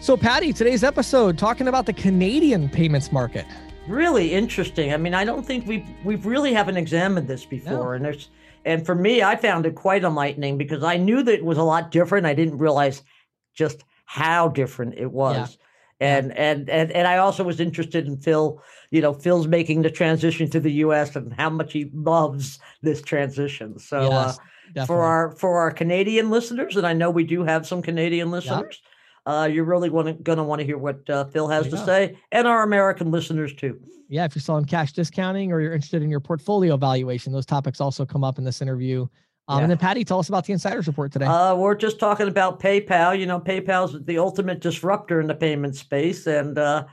So, Patty, today's episode talking about the Canadian payments market. Really interesting. I mean, I don't think we've we've really haven't examined this before, no. and there's and for me, I found it quite enlightening because I knew that it was a lot different. I didn't realize just how different it was. Yeah. And, and and and I also was interested in Phil. You know, Phil's making the transition to the U.S. and how much he loves this transition. So, yes, uh, for our for our Canadian listeners, and I know we do have some Canadian listeners, uh, you're really going to want to hear what uh, Phil has to say, and our American listeners too. Yeah, if you're selling cash discounting or you're interested in your portfolio valuation, those topics also come up in this interview. Um, yeah. And then Patty, tell us about the insiders report today. Uh, we're just talking about PayPal. You know, PayPal's the ultimate disruptor in the payment space, and uh,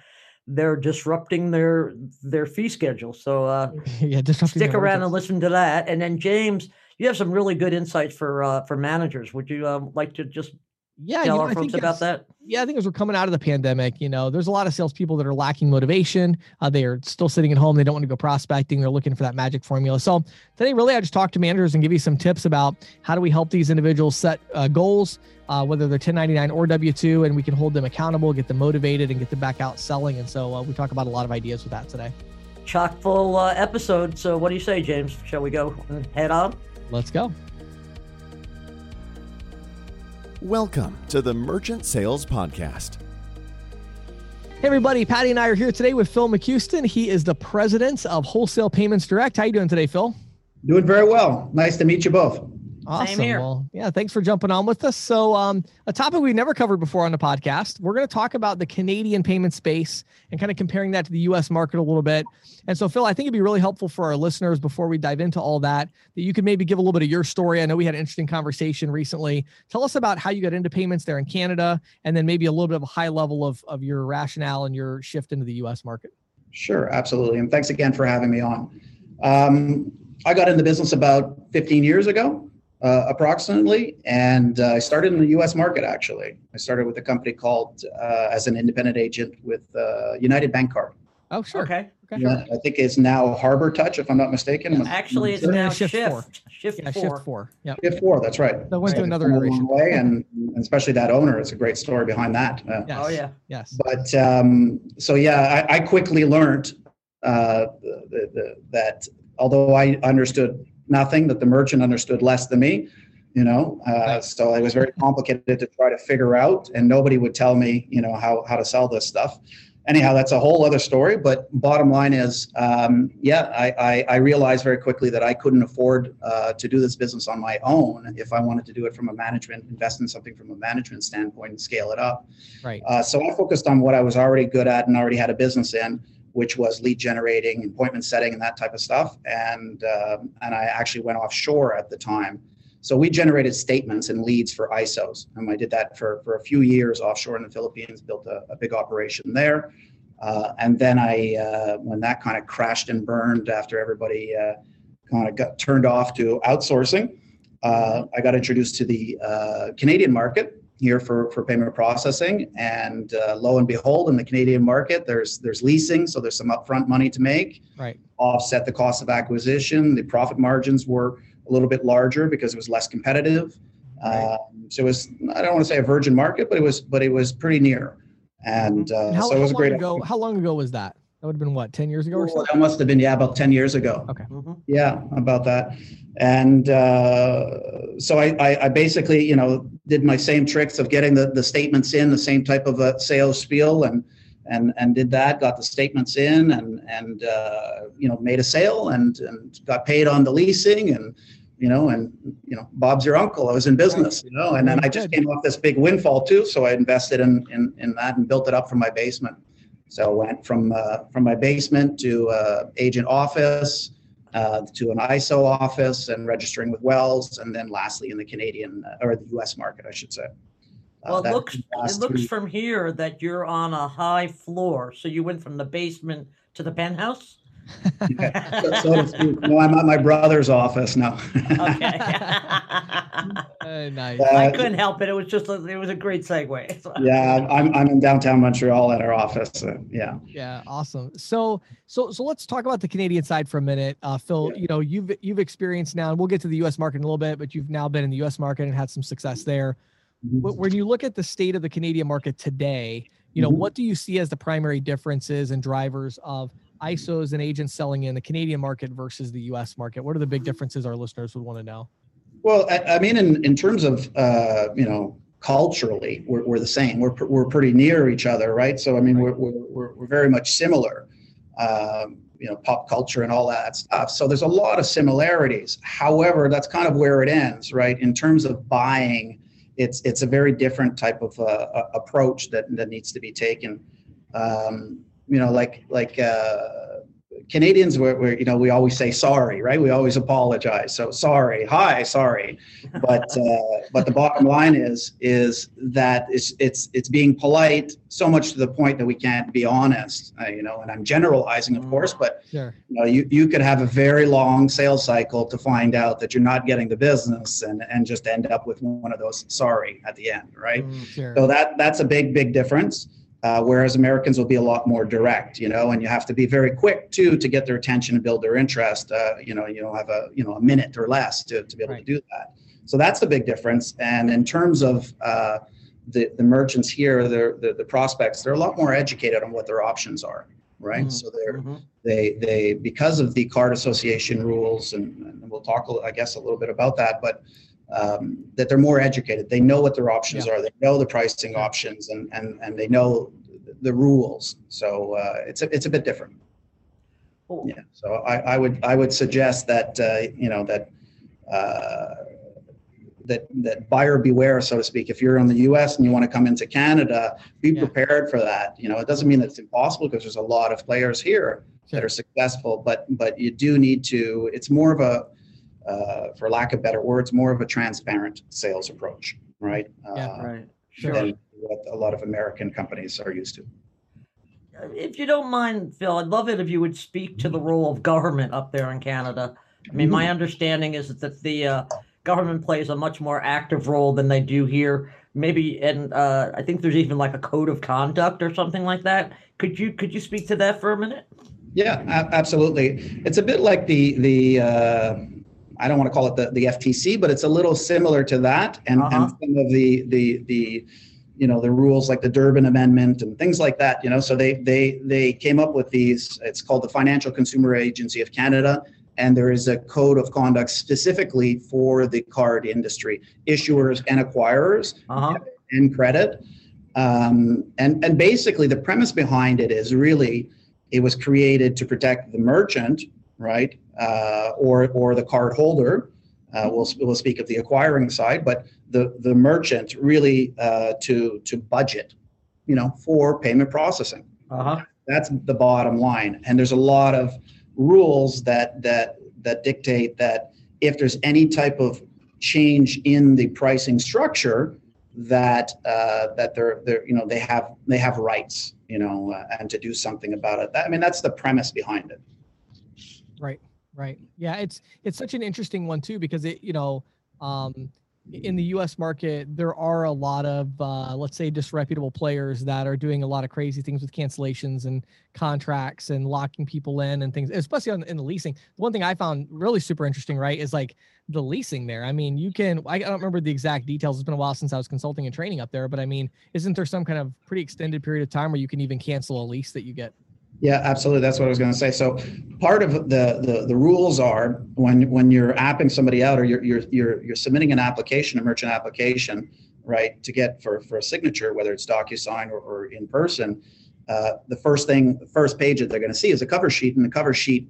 they're disrupting their their fee schedule. So uh, yeah, stick around and listen to that. And then James, you have some really good insights for uh, for managers. Would you um, like to just yeah, you know, our folks about that? Yeah, I think as we're coming out of the pandemic, you know, there's a lot of salespeople that are lacking motivation. Uh, they are still sitting at home. They don't want to go prospecting. They're looking for that magic formula. So today, really, I just talk to managers and give you some tips about how do we help these individuals set uh, goals, uh, whether they're 1099 or W2, and we can hold them accountable, get them motivated, and get them back out selling. And so uh, we talk about a lot of ideas with that today. Chock full uh, episode. So what do you say, James? Shall we go head on? Let's go. Welcome to the Merchant Sales Podcast. Hey everybody, Patty and I are here today with Phil McHouston. He is the president of Wholesale Payments Direct. How you doing today, Phil? Doing very well. Nice to meet you both. Awesome. Well, yeah, thanks for jumping on with us. So, um, a topic we've never covered before on the podcast. We're going to talk about the Canadian payment space and kind of comparing that to the U.S. market a little bit. And so, Phil, I think it'd be really helpful for our listeners before we dive into all that that you could maybe give a little bit of your story. I know we had an interesting conversation recently. Tell us about how you got into payments there in Canada, and then maybe a little bit of a high level of of your rationale and your shift into the U.S. market. Sure, absolutely, and thanks again for having me on. Um, I got in the business about 15 years ago uh, approximately. And uh, I started in the U.S. market. Actually, I started with a company called uh, as an independent agent with uh, United Bank Card. Oh, sure. Okay. okay. Yeah, I think it's now Harbortouch, if I'm not mistaken. Yeah. Actually, it's now Shift, shift Four. Shift yeah, Four. Shift Four. Yeah. Shift Four. That's right. That went to another iteration. Way, and, and, especially that owner. It's a great story behind that. Uh, yes. Oh yeah. Yes. But um, so yeah, I, I quickly learned uh, the, the, the, that although I understood nothing, that the merchant understood less than me you know? Uh, so it was very complicated to try to figure out and nobody would tell me you know how, how to sell this stuff. Anyhow that's a whole other story but bottom line is um, yeah I, I, I, realized very quickly that i couldn't afford uh, to do this business on my own if i wanted to do it from a management invest in something from a management standpoint and scale it up. Right. Uh, so i focused on what i was already good at and already had a business in which was lead generating appointment setting and that type of stuff and um, and i actually went offshore at the time so we generated statements and leads for ISOs. And I did that for, for a few years offshore in the Philippines, built a, a big operation there. Uh, and then I, uh, when that kind of crashed and burned after everybody uh, kind of got turned off to outsourcing, uh, I got introduced to the uh, Canadian market here for, for payment processing. And uh, lo and behold, in the Canadian market, there's there's leasing, so there's some upfront money to make. Right. Offset the cost of acquisition. The profit margins were a little bit larger because it was less competitive. Right. Um, so it was I don't want to say a virgin market, but it was but it was pretty near. And uh, how, so it was a great. Ago, how long ago was that? That would have been what, 10 years ago or so? That must have been, yeah, about 10 years ago. Okay. Mm-hmm. Yeah, about that. And uh, so I, I, I, basically, you know, did my same tricks of getting the, the statements in, the same type of a sales spiel and, and, and did that, got the statements in and, and uh, you know, made a sale and, and got paid on the leasing and, you know, and you know, Bob's your uncle. I was in business, you know, and then I just came off this big windfall too, so I invested in in, in that and built it up from my basement. So I went from uh, from my basement to uh, agent office uh, to an ISO office and registering with Wells, and then lastly in the Canadian uh, or the U.S. market, I should say. Uh, well, it looks it looks from here that you're on a high floor. So you went from the basement to the penthouse yeah, so, so to speak. No, I'm at my brother's office now. okay. uh, nice. Uh, I couldn't help it. It was just a, it was a great segue. yeah, I'm I'm in downtown Montreal at our office. So, yeah. Yeah, awesome. So so so let's talk about the Canadian side for a minute. Uh, Phil, yeah. you know you've you've experienced now, and we'll get to the U.S. market in a little bit, but you've now been in the U.S. market and had some success there. mm-hmm. when you look at the state of the Canadian market today, you know, mm-hmm. what do you see as the primary differences and drivers of ISOs and agents selling in the Canadian market versus the US market? What are the big differences our listeners would want to know? Well, I, I mean, in, in terms of, uh, you know, culturally, we're, we're the same. We're, we're pretty near each other, right? So, I mean, we're, we're, we're very much similar, um, you know, pop culture and all that stuff. So there's a lot of similarities. However, that's kind of where it ends, right? In terms of buying, it's, it's a very different type of uh, approach that, that needs to be taken. Um, you know, like, like, uh, Canadians, were, were, you know, we always say sorry, right? We always apologize. So sorry, hi, sorry, but uh, but the bottom line is is that it's it's it's being polite so much to the point that we can't be honest, uh, you know. And I'm generalizing, of course, but sure. you know, you you could have a very long sales cycle to find out that you're not getting the business, and and just end up with one of those sorry at the end, right? Mm, sure. So that that's a big big difference. Uh, whereas Americans will be a lot more direct, you know, and you have to be very quick too to get their attention and build their interest. Uh, you know, you don't have a you know a minute or less to, to be able right. to do that. So that's the big difference. And in terms of uh, the the merchants here, the, the prospects, they're a lot more educated on what their options are, right? Mm-hmm. So they're mm-hmm. they they because of the card association rules, and, and we'll talk I guess a little bit about that, but um, that they're more educated. They know what their options yeah. are. They know the pricing options, and and and they know the rules. So uh, it's a it's a bit different. Yeah. So I, I would I would suggest that uh, you know that. Uh, that, that buyer beware, so to speak. If you're in the U.S. and you want to come into Canada, be yeah. prepared for that. You know, it doesn't mean that it's impossible because there's a lot of players here that are successful, but but you do need to. It's more of a uh, for lack of better words, more of a transparent sales approach, right? Yeah, uh, right. Sure. Than what a lot of American companies are used to. If you don't mind, Phil, I'd love it if you would speak to the role of government up there in Canada. I mean, my mm-hmm. understanding is that the uh, government plays a much more active role than they do here. Maybe, and uh, I think there's even like a code of conduct or something like that. Could you could you speak to that for a minute? Yeah, absolutely. It's a bit like the the uh, I don't want to call it the, the FTC, but it's a little similar to that. And, uh-huh. and some of the, the, the, you know, the rules like the Durbin Amendment and things like that, you know, so they, they, they came up with these, it's called the Financial Consumer Agency of Canada. And there is a code of conduct specifically for the card industry, issuers and acquirers uh-huh. and credit. Um, and, and basically the premise behind it is really, it was created to protect the merchant right? Uh, or or the card holder. Uh, we'll we'll speak of the acquiring side, but the the merchant really uh, to to budget, you know, for payment processing. Uh-huh. That's the bottom line, and there's a lot of rules that that that dictate that if there's any type of change in the pricing structure, that uh, that they're they're you know they have they have rights, you know, uh, and to do something about it. That, I mean, that's the premise behind it. Right. Right. Yeah. It's it's such an interesting one too because it you know um, in the U.S. market there are a lot of uh, let's say disreputable players that are doing a lot of crazy things with cancellations and contracts and locking people in and things, especially on, in the leasing. The one thing I found really super interesting, right, is like the leasing there. I mean, you can I don't remember the exact details. It's been a while since I was consulting and training up there, but I mean, isn't there some kind of pretty extended period of time where you can even cancel a lease that you get? Yeah, absolutely. That's what I was going to say. So part of the, the the rules are when when you're apping somebody out or you're you're you're, you're submitting an application, a merchant application, right, to get for for a signature, whether it's DocuSign or, or in person. Uh, the first thing, the first page that they're going to see is a cover sheet, and the cover sheet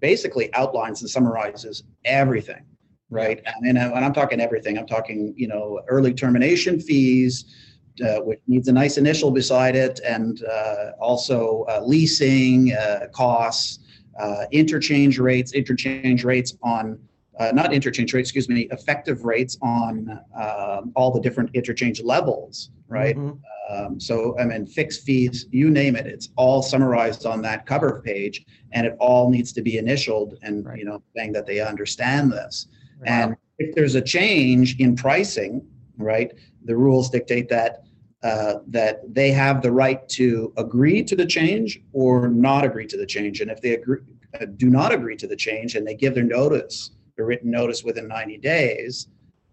basically outlines and summarizes everything, right? And, and I'm talking everything. I'm talking, you know, early termination fees, uh, which needs a nice initial beside it, and uh, also uh, leasing uh, costs, uh, interchange rates, interchange rates on uh, not interchange rates, excuse me, effective rates on um, all the different interchange levels, right? Mm-hmm. Um, so, I mean, fixed fees, you name it, it's all summarized on that cover page, and it all needs to be initialed and, right. you know, saying that they understand this. Right. And if there's a change in pricing, right, the rules dictate that uh, that they have the right to agree to the change or not agree to the change. And if they agree, uh, do not agree to the change and they give their notice, their written notice within 90 days,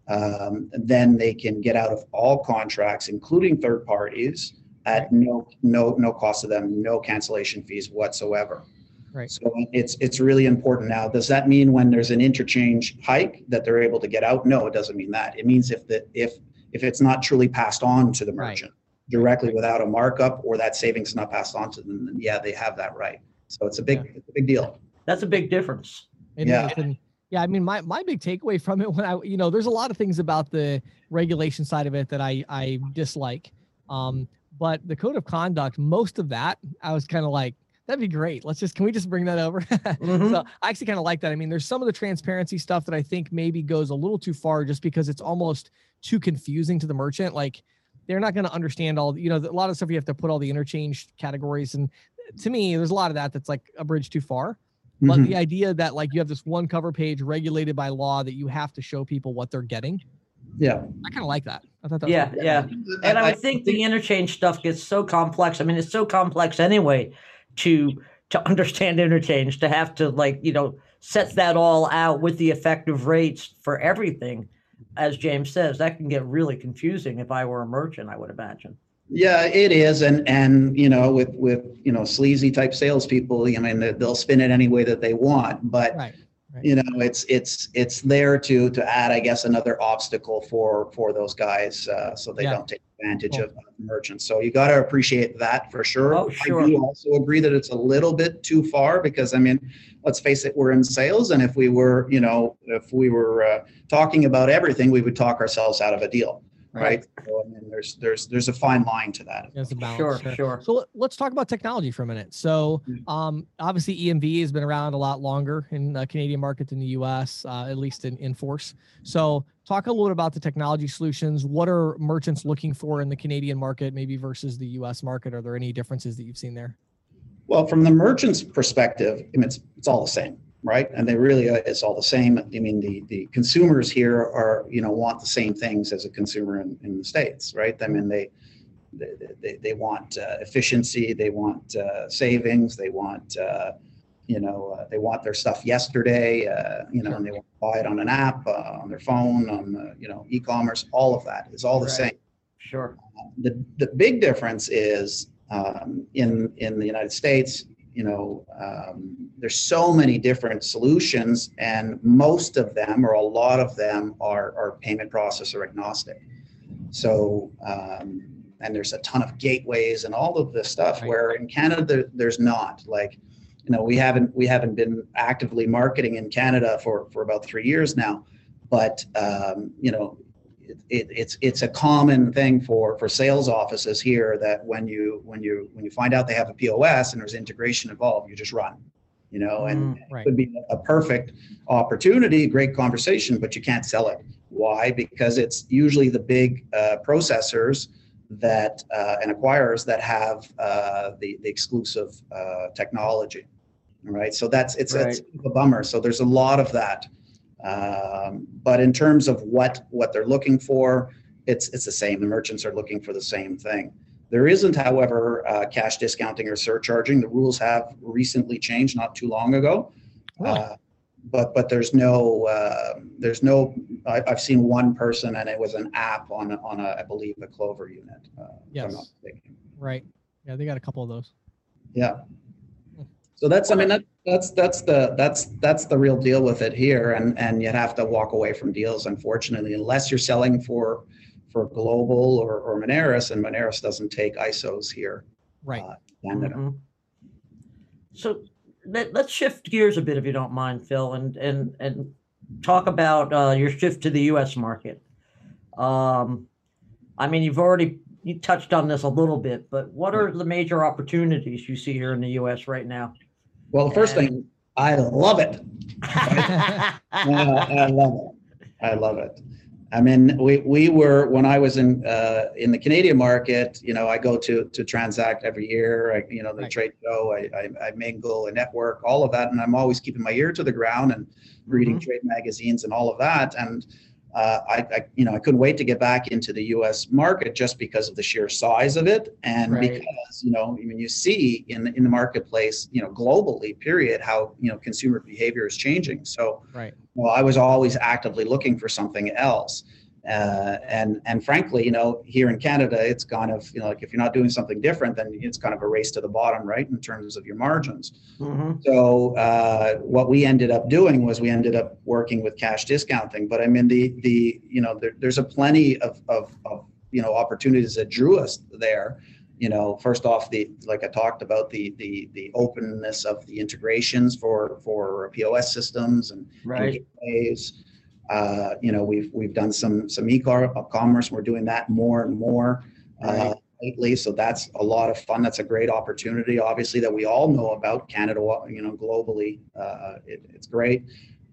um, then they can get out of all contracts, including third parties, at no no no cost to them, no cancellation fees whatsoever. Right. So it's it's really important now. Does that mean when there's an interchange hike that they're able to get out? No, it doesn't mean that. It means if the if if it's not truly passed on to the Right. merchant directly without a markup or that savings not passed on to them, then yeah, they have that right. So it's a big it's a big deal. That's a big difference. It Yeah. is, and yeah, I mean, my my big takeaway from it when I, you know, there's a lot of things about the regulation side of it that I I dislike. Um, but the code of conduct, most of that, I was kind of like, that'd be great. Let's just, can we just bring that over? Mhm. So I actually kind of like that. I mean, there's some of the transparency stuff that I think maybe goes a little too far just because it's almost too confusing to the merchant. Like they're not going to understand all, you know, a lot of stuff you have to put all the interchange categories. And to me, there's a lot of that that's like a bridge too far. But Mhm. the idea that like you have this one cover page regulated by law that you have to show people what they're getting, yeah. I kind of like that. I thought that Yeah, really- yeah. And I would think the interchange stuff gets so complex. I mean, it's so complex anyway to to understand interchange, to have to like, you know, set that all out with the effective rates for everything. As James says, that can get really confusing if I were a merchant, I would imagine. Yeah, it is, and and you know, with with you know sleazy type salespeople, I mean, they- they'll spin it any way that they want, but right. You know, it's it's it's there to to add, I guess, another obstacle for for those guys, uh, so they Yeah. don't take advantage Cool. of merchants. So you got to appreciate that for sure. Oh, sure. I do also agree that it's a little bit too far because I mean, let's face it, we're in sales, and if we were, you know, if we were uh, talking about everything, we would talk ourselves out of a deal, right? So I mean, there's there's there's a fine line to that. There's a balance. Sure, sure. sure. So let- let's talk about technology for a minute. So, Mm. um, obviously EMV has been around a lot longer in the Canadian market than the U.S., uh, at least in, in force. So, talk a little bit about the technology solutions. What are merchants looking for in the Canadian market, maybe versus the U.S. market? Are there any differences that you've seen there? Well, from the merchant's perspective, I mean, it's, it's all the same, right? And they really, uh, it's all the same. I mean, the, the consumers here are, you know, want the same things as a consumer in, in the States, right? I mean, they, they, they, want uh, efficiency, they want uh, savings, they want, uh, you know, uh, they want their stuff yesterday, uh, you know, Sure. and they want to buy it on an app, uh, on their phone, on, you know, e-commerce, all of that is all the Right. same Sure. the the big difference is um, in in the United States. You know, um, there's so many different solutions, and most of them, or a lot of them, are are payment processor agnostic. So, um, and there's a ton of gateways and all of this stuff. Right. Where in Canada, there, there's not. Like, you know, we haven't we haven't been actively marketing in Canada for for about three years now, but um, you know, it, it, it's it's a common thing for for sales offices here that when you when you when you find out they have a POS and there's integration involved, you just run, you know, and Mm, it right. could be a perfect opportunity, great conversation, but you can't sell it. Why? Because it's usually the big uh, processors that uh, and acquirers that have uh, the the exclusive uh, technology. right? so that's it's, it's a bummer. So there's a lot of that. Um, but in terms of what what they're looking for, it's it's the same. The merchants are looking for the same thing. There isn't, however, uh, cash discounting or surcharging. The rules have recently changed, not too long ago. Really? Uh, but but there's no uh, there's no. I, I've seen one person, and it was an app on on a I believe a Clover unit. Uh, Yes. Right. Yeah, they got a couple of those. Yeah. So that's I mean that, that's that's the that's that's the real deal with it here, and and you have to walk away from deals unfortunately unless you're selling for for Global or or Moneris, and Moneris doesn't take ISOs here. Right. uh, in Canada. Mhm. So let, let's shift gears a bit, if you don't mind, Phil, and and and talk about uh, your shift to the U.S. market. Um, I mean, you've already you touched on this a little bit, but what are the major opportunities you see here in the U.S. right now? Well, the first thing I love it. Yeah, I love it. I love it. I mean, we, we were when I was in uh, in the Canadian market. You know, I go to to Transact every year. I, you know, the Right. trade show. I, I, I mingle, a network, all of that, and I'm always keeping my ear to the ground and reading Mhm. trade magazines and all of that. And uh, I, I, you know, I couldn't wait to get back into the U.S. market just because of the sheer size of it, and right. because you know, I mean, you see in in the marketplace, you know, globally, period, how you know consumer behavior is changing. So, right. Well, I was always actively looking for something else. Uh, and and frankly, you know, here in Canada, it's kind of you know like if you're not doing something different, then it's kind of a race to the bottom, right, in terms of your margins. Mm-hmm. So uh, what we ended up doing was we ended up working with cash discounting. But I mean, the the you know there, there's a plenty of, of of you know opportunities that drew us there. You know, first off, the like I talked about the the the openness of the integrations for for POS systems and, right. and uh, you know, we've we've done some some e-commerce. We're doing that more and more uh, lately. So that's a lot of fun. That's a great opportunity, obviously, that we all know about. Canada, you know, globally, uh, it, it's great.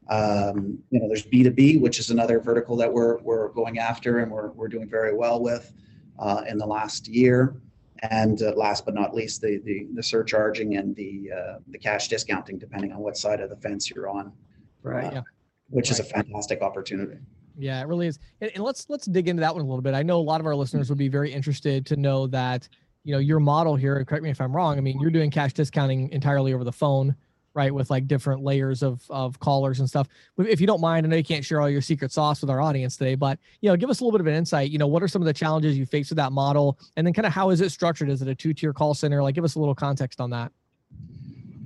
Um, you know, there's B2B, which is another vertical that we're we're going after, and we're we're doing very well with uh, in the last year. And uh, last but not least, the the, the surcharging and the uh, the cash discounting, depending on what side of the fence you're on. Right. yeah which right. is a fantastic opportunity. Yeah, it really is. And, and, let's let's dig into that one a little bit. I know a lot of our listeners would be very interested to know that you know your model here. Correct me if I'm wrong. I mean, you're doing cash discounting entirely over the phone, right? With like different layers of of callers and stuff. If you don't mind, I know you can't share all your secret sauce with our audience today, but you know, give us a little bit of an insight. You know, what are some of the challenges you face with that model, and then kind of how is it structured? Is it a two tier call center? Like, give us a little context on that.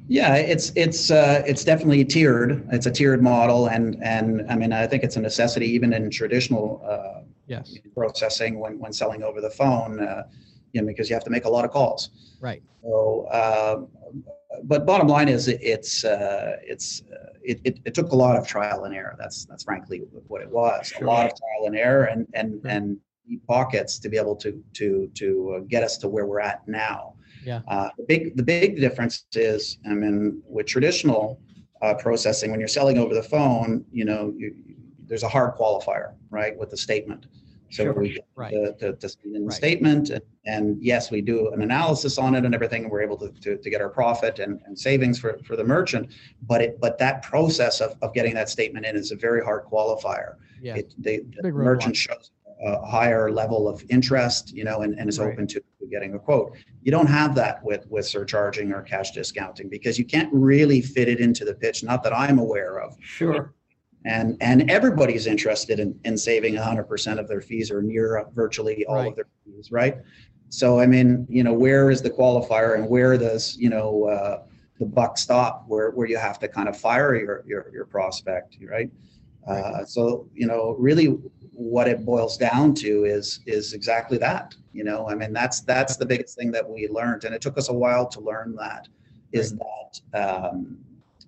Yeah, it's it's uh, it's definitely tiered. It's a tiered model, and and I mean I think it's a necessity even in traditional uh, yes processing when when selling over the phone, uh, you know, because you have to make a lot of calls. Right. So, uh, but bottom line is it's uh, it's uh, it, it, it took a lot of trial and error. That's that's frankly what it was. Sure. A lot of trial and error, and and and pockets to be able to to to get us to where we're at now. Yeah. Uh, the big the big difference is, I mean, with traditional uh, processing, when you're selling over the phone, you know, you, there's a hard qualifier, right, with the statement. So sure. we right. the, the, the, the right. statement, and, and, yes, we do an analysis on it and everything. And we're able to, to, to get our profit and, and savings for, for the merchant. But it but that process of, of getting that statement in is a very hard qualifier. Yeah. It, they, the merchant shows a higher level of interest, you know, and, and is right. open to getting a quote. You don't have that with with surcharging or cash discounting because you can't really fit it into the pitch. Not that I'm aware of. Sure. And and everybody's interested in, in saving 100% of their fees or near virtually all right. of their fees, right? So I mean, you know, where is the qualifier and where does you know uh, the buck stop? Where where you have to kind of fire your your, your prospect, right? Uh, so you know, really, what it boils down to is is exactly that. You know, I mean, that's that's the biggest thing that we learned, and it took us a while to learn that. Is that um,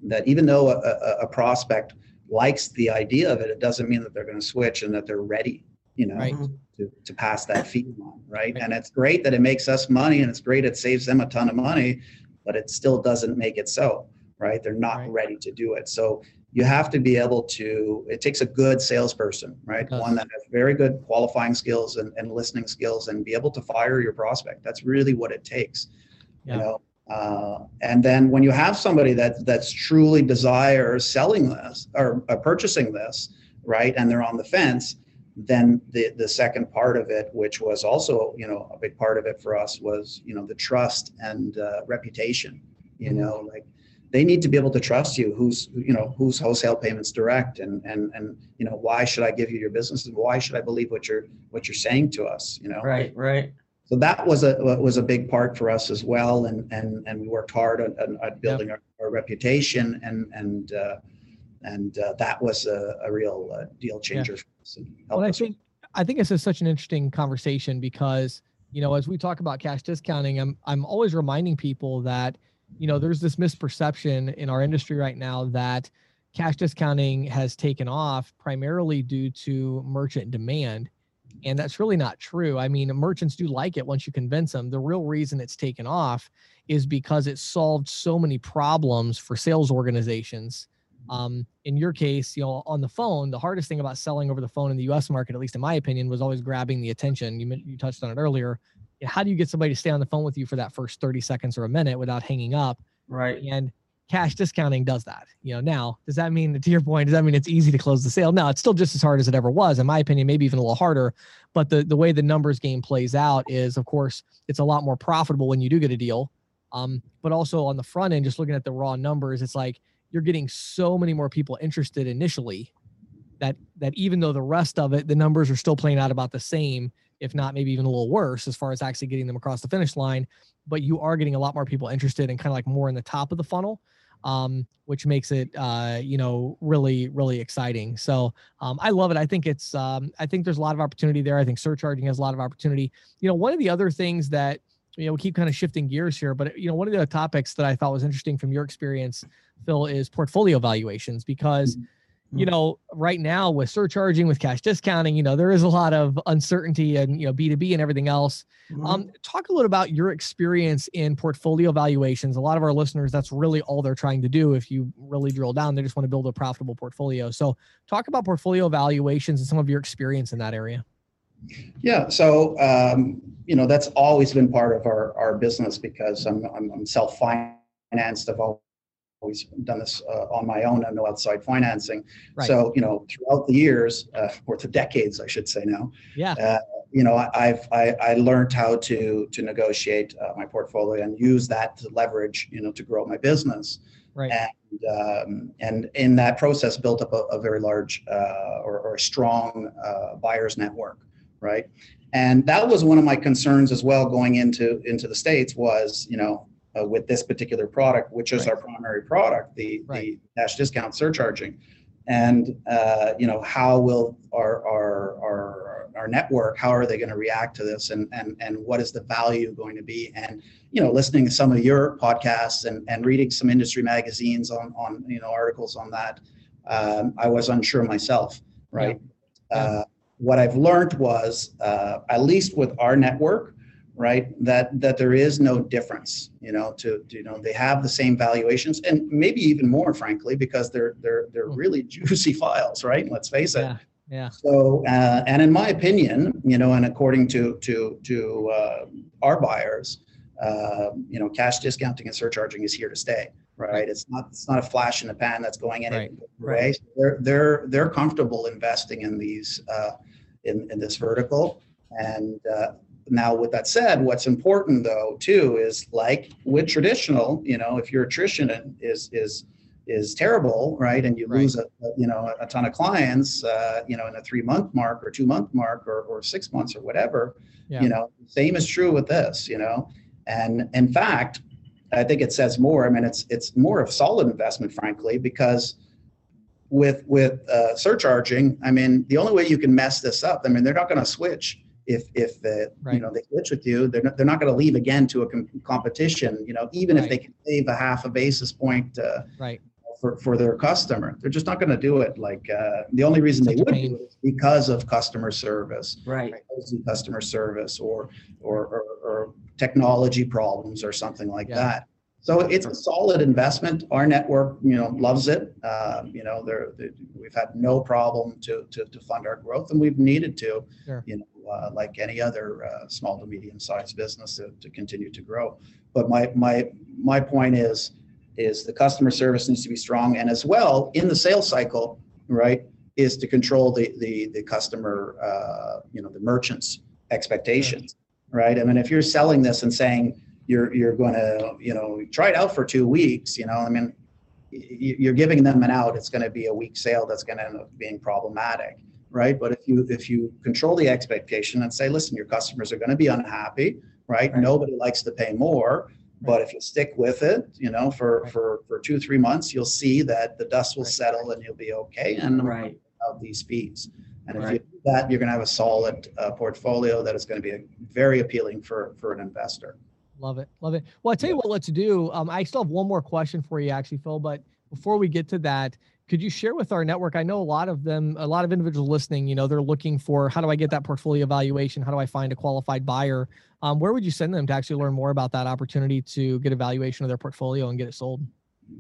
that even though a, a, a, prospect likes the idea of it, it doesn't mean that they're going to switch and that they're ready. You know, right. to to pass that fee on, right? right? And it's great that it makes us money, and it's great it saves them a ton of money, but it still doesn't make it so right? They're not right. ready to do it. So you have to be able to it takes a good salesperson right one that has very good qualifying skills and, and listening skills and be able to fire your prospect that's really what it takes yeah. you know uh, and then when you have somebody that that's truly desires selling this or uh, purchasing this right and they're on the fence then the the second part of it which was also you know a big part of it for us was you know the trust and uh, reputation you mm-hmm. know like they need to be able to trust you who's you know who's wholesale payments direct and and and you know why should i give you your business and why should i believe what you're what you're saying to us you know right right so that was a was a big part for us as well and and and we worked hard on at building yep. our, our, reputation and and uh, and uh, that was a, a real uh, deal changer yeah. for us well, i think i think this is such an interesting conversation because you know as we talk about cash discounting i'm i'm always reminding people that you know, there's this misperception in our industry right now that cash discounting has taken off primarily due to merchant demand. And that's really not true. I mean, merchants do like it once you convince them. The real reason it's taken off is because it solved so many problems for sales organizations. Um, in your case, you know, on the phone, the hardest thing about selling over the phone in the U.S. market, at least in my opinion, was always grabbing the attention. You you touched on it earlier how do you get somebody to stay on the phone with you for that first 30 seconds or a minute without hanging up right and cash discounting does that. You know, now does that mean to your point, does that mean it's easy to close the sale? No, it's still just as hard as it ever was, in my opinion, maybe even a little harder. But the the way the numbers game plays out is, of course, it's a lot more profitable when you do get a deal. Um, but also on the front end, just looking at the raw numbers, it's like you're getting so many more people interested initially that that even though the rest of it, the numbers are still playing out about the same, if not maybe even a little worse as far as actually getting them across the finish line. But you are getting a lot more people interested and kind of like more in the top of the funnel um, which makes it uh, you know really really exciting. So um, I love it. I think it's um, I think there's a lot of opportunity there. I think surcharging has a lot of opportunity. You know, one of the other things that you know we keep kind of shifting gears here, but you know one of the topics that I thought was interesting from your experience, Phil, is portfolio valuations because. Mm-hmm you mm. know, right now with surcharging, with cash discounting, you know, there is a lot of uncertainty and, you know, B2B and everything else. Mm-hmm. Um, talk a little about your experience in portfolio valuations. A lot of our listeners, that's really all they're trying to do. If you really drill down, they just want to build a profitable portfolio. So talk about portfolio valuations and some of your experience in that area. Yeah, so um, you know that's always been part of our, our business because I'm, I'm, I'm self financed. I've always done this uh, on my own and no outside financing. Right. So, you know, throughout the years, uh, or the decades, I should say now, yeah. Uh, you know, I've I, I learned how to to negotiate uh, my portfolio and use that to leverage, you know, to grow my business. Right. And um, and in that process, built up a, a very large uh, or, or, a strong uh, buyers network. Right. And that was one of my concerns as well going into into the states was, you know, uh, with this particular product, which is right. our primary product, the right. the cash discount surcharging, and uh, you know how will our our our our network how are they going to react to this and and and what is the value going to be and you know listening to some of your podcasts and and reading some industry magazines on on you know articles on that um, i was unsure myself right yeah. Uh, what i've learned was uh, at least with our network right? That that there is no difference you know to, to, you know they have the same valuations and maybe even more frankly because they're they're they're hmm. really juicy files right? Let's face it. Yeah yeah. So uh, and in my opinion you know and according to to to uh, our buyers uh, you know cash discounting and surcharging is here to stay right? It's not it's not a flash in the pan that's going in right. way so they're they're they're comfortable investing in these uh, in in this vertical and uh, now with that said what's important though too is like with traditional you know if your attrition is is is terrible right and you right. lose a, you know a ton of clients uh, you know in a three month mark or two month mark or, or six months or whatever yeah. you know same is true with this you know and in fact i think it says more i mean it's it's more of solid investment frankly because with with uh, surcharging i mean the only way you can mess this up i mean they're not going to switch if if the, right. you know they switch with you, they're not, they're not going to leave again to a com- competition. You know, even right. if they can save a half a basis point. Uh, right. For, for their customer, they're just not going to do it. Like uh, the only reason Such they would do it is because of customer service, right? Customer service or or, or, or technology problems or something like yeah. that. So it's a solid investment. Our network, you know, loves it. Uh, you know, they're, they, we've had no problem to, to, to fund our growth, and we've needed to. Sure. You know, uh, like any other uh, small to medium sized business to, to continue to grow. But my my my point is is the customer service needs to be strong, and as well in the sales cycle, right, is to control the the the customer, uh, you know, the merchants' expectations, right? I mean, if you're selling this and saying you're you're going to you know try it out for two weeks, you know, I mean, you're giving them an out. It's going to be a weak sale that's going to end up being problematic right? But if you if you control the expectation and say, listen, your customers are going to be unhappy, right? right? Nobody likes to pay more. But if you stick with it, you know, for, right. for, for two, three months, you'll see that the dust will settle and you'll be okay. And right. of these fees. And if you do that, you're going to have a solid uh, portfolio that is going to be a, very appealing for, for an investor. Love it. Love it. Well, I tell you what, let's do. Um, I still have one more question for you, actually, Phil. But before we get to that, could you share with our network? I know a lot of them, a lot of individuals listening, you know, they're looking for how do I get that portfolio evaluation? How do I find a qualified buyer? Um, where would you send them to actually learn more about that opportunity to get a valuation of their portfolio and get it sold?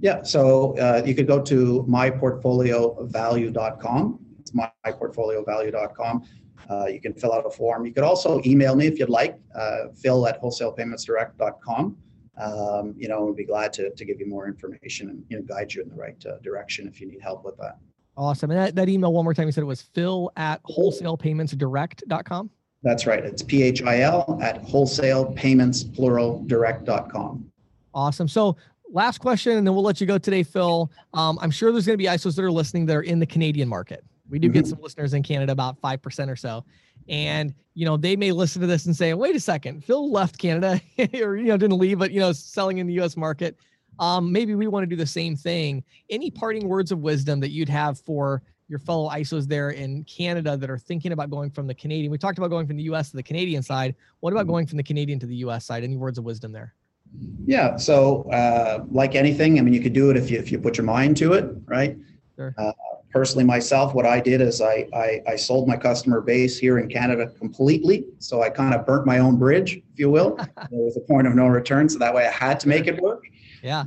Yeah, so uh, you could go to myportfoliovalue.com. It's myportfoliovalue.com. Uh, you can fill out a form. You could also email me if you'd like, uh, phil at wholesalepayments.direct.com. um, you know, we'd be glad to, to give you more information and you know, guide you in the right uh, direction if you need help with that. Awesome. And that, that email, one more time, you said it was phil at wholesalepaymentsdirect.com. That's right. It's P H I L at wholesalepayments plural direct.com. Awesome. So last question, and then we'll let you go today, Phil. Um, I'm sure there's going to be ISOs that are listening that are in the Canadian market. We do mm-hmm. get some listeners in Canada, about 5% or so. And, you know, they may listen to this and say, wait a second, Phil left Canada or, you know, didn't leave, but, you know, selling in the US market. Um, maybe we want to do the same thing. Any parting words of wisdom that you'd have for your fellow ISOs there in Canada that are thinking about going from the Canadian? We talked about going from the US to the Canadian side. What about mm-hmm. going from the Canadian to the US side? Any words of wisdom there? Yeah. So, uh, like anything, I mean, you could do it if you if you put your mind to it, right? Sure. Uh, personally, myself, what I did is I, I I sold my customer base here in Canada completely. So I kind of burnt my own bridge, if you will. there was a point of no return, so that way I had to make it work. Yeah.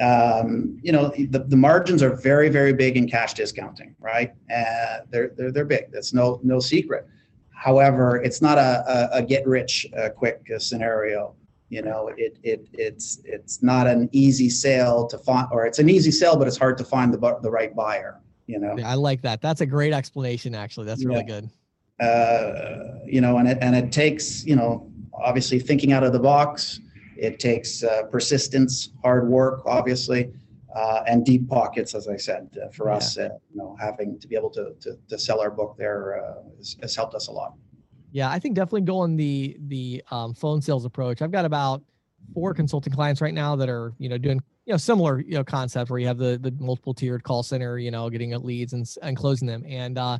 Um, you know, the, the margins are very very big in cash discounting, right? Uh, they're they're they're big. That's no no secret. However, it's not a, a, a get rich uh, quick scenario you know it, it it's it's not an easy sale to find or it's an easy sale but it's hard to find the the right buyer you know i like that that's a great explanation actually that's really yeah. good uh, you know and it and it takes you know obviously thinking out of the box it takes uh, persistence hard work obviously uh, and deep pockets as i said uh, for yeah. us uh, you know having to be able to to, to sell our book there uh, has, has helped us a lot yeah, I think definitely going the the um, phone sales approach. I've got about four consulting clients right now that are you know doing you know similar you know concept where you have the the multiple tiered call center, you know, getting leads and and closing them, and uh,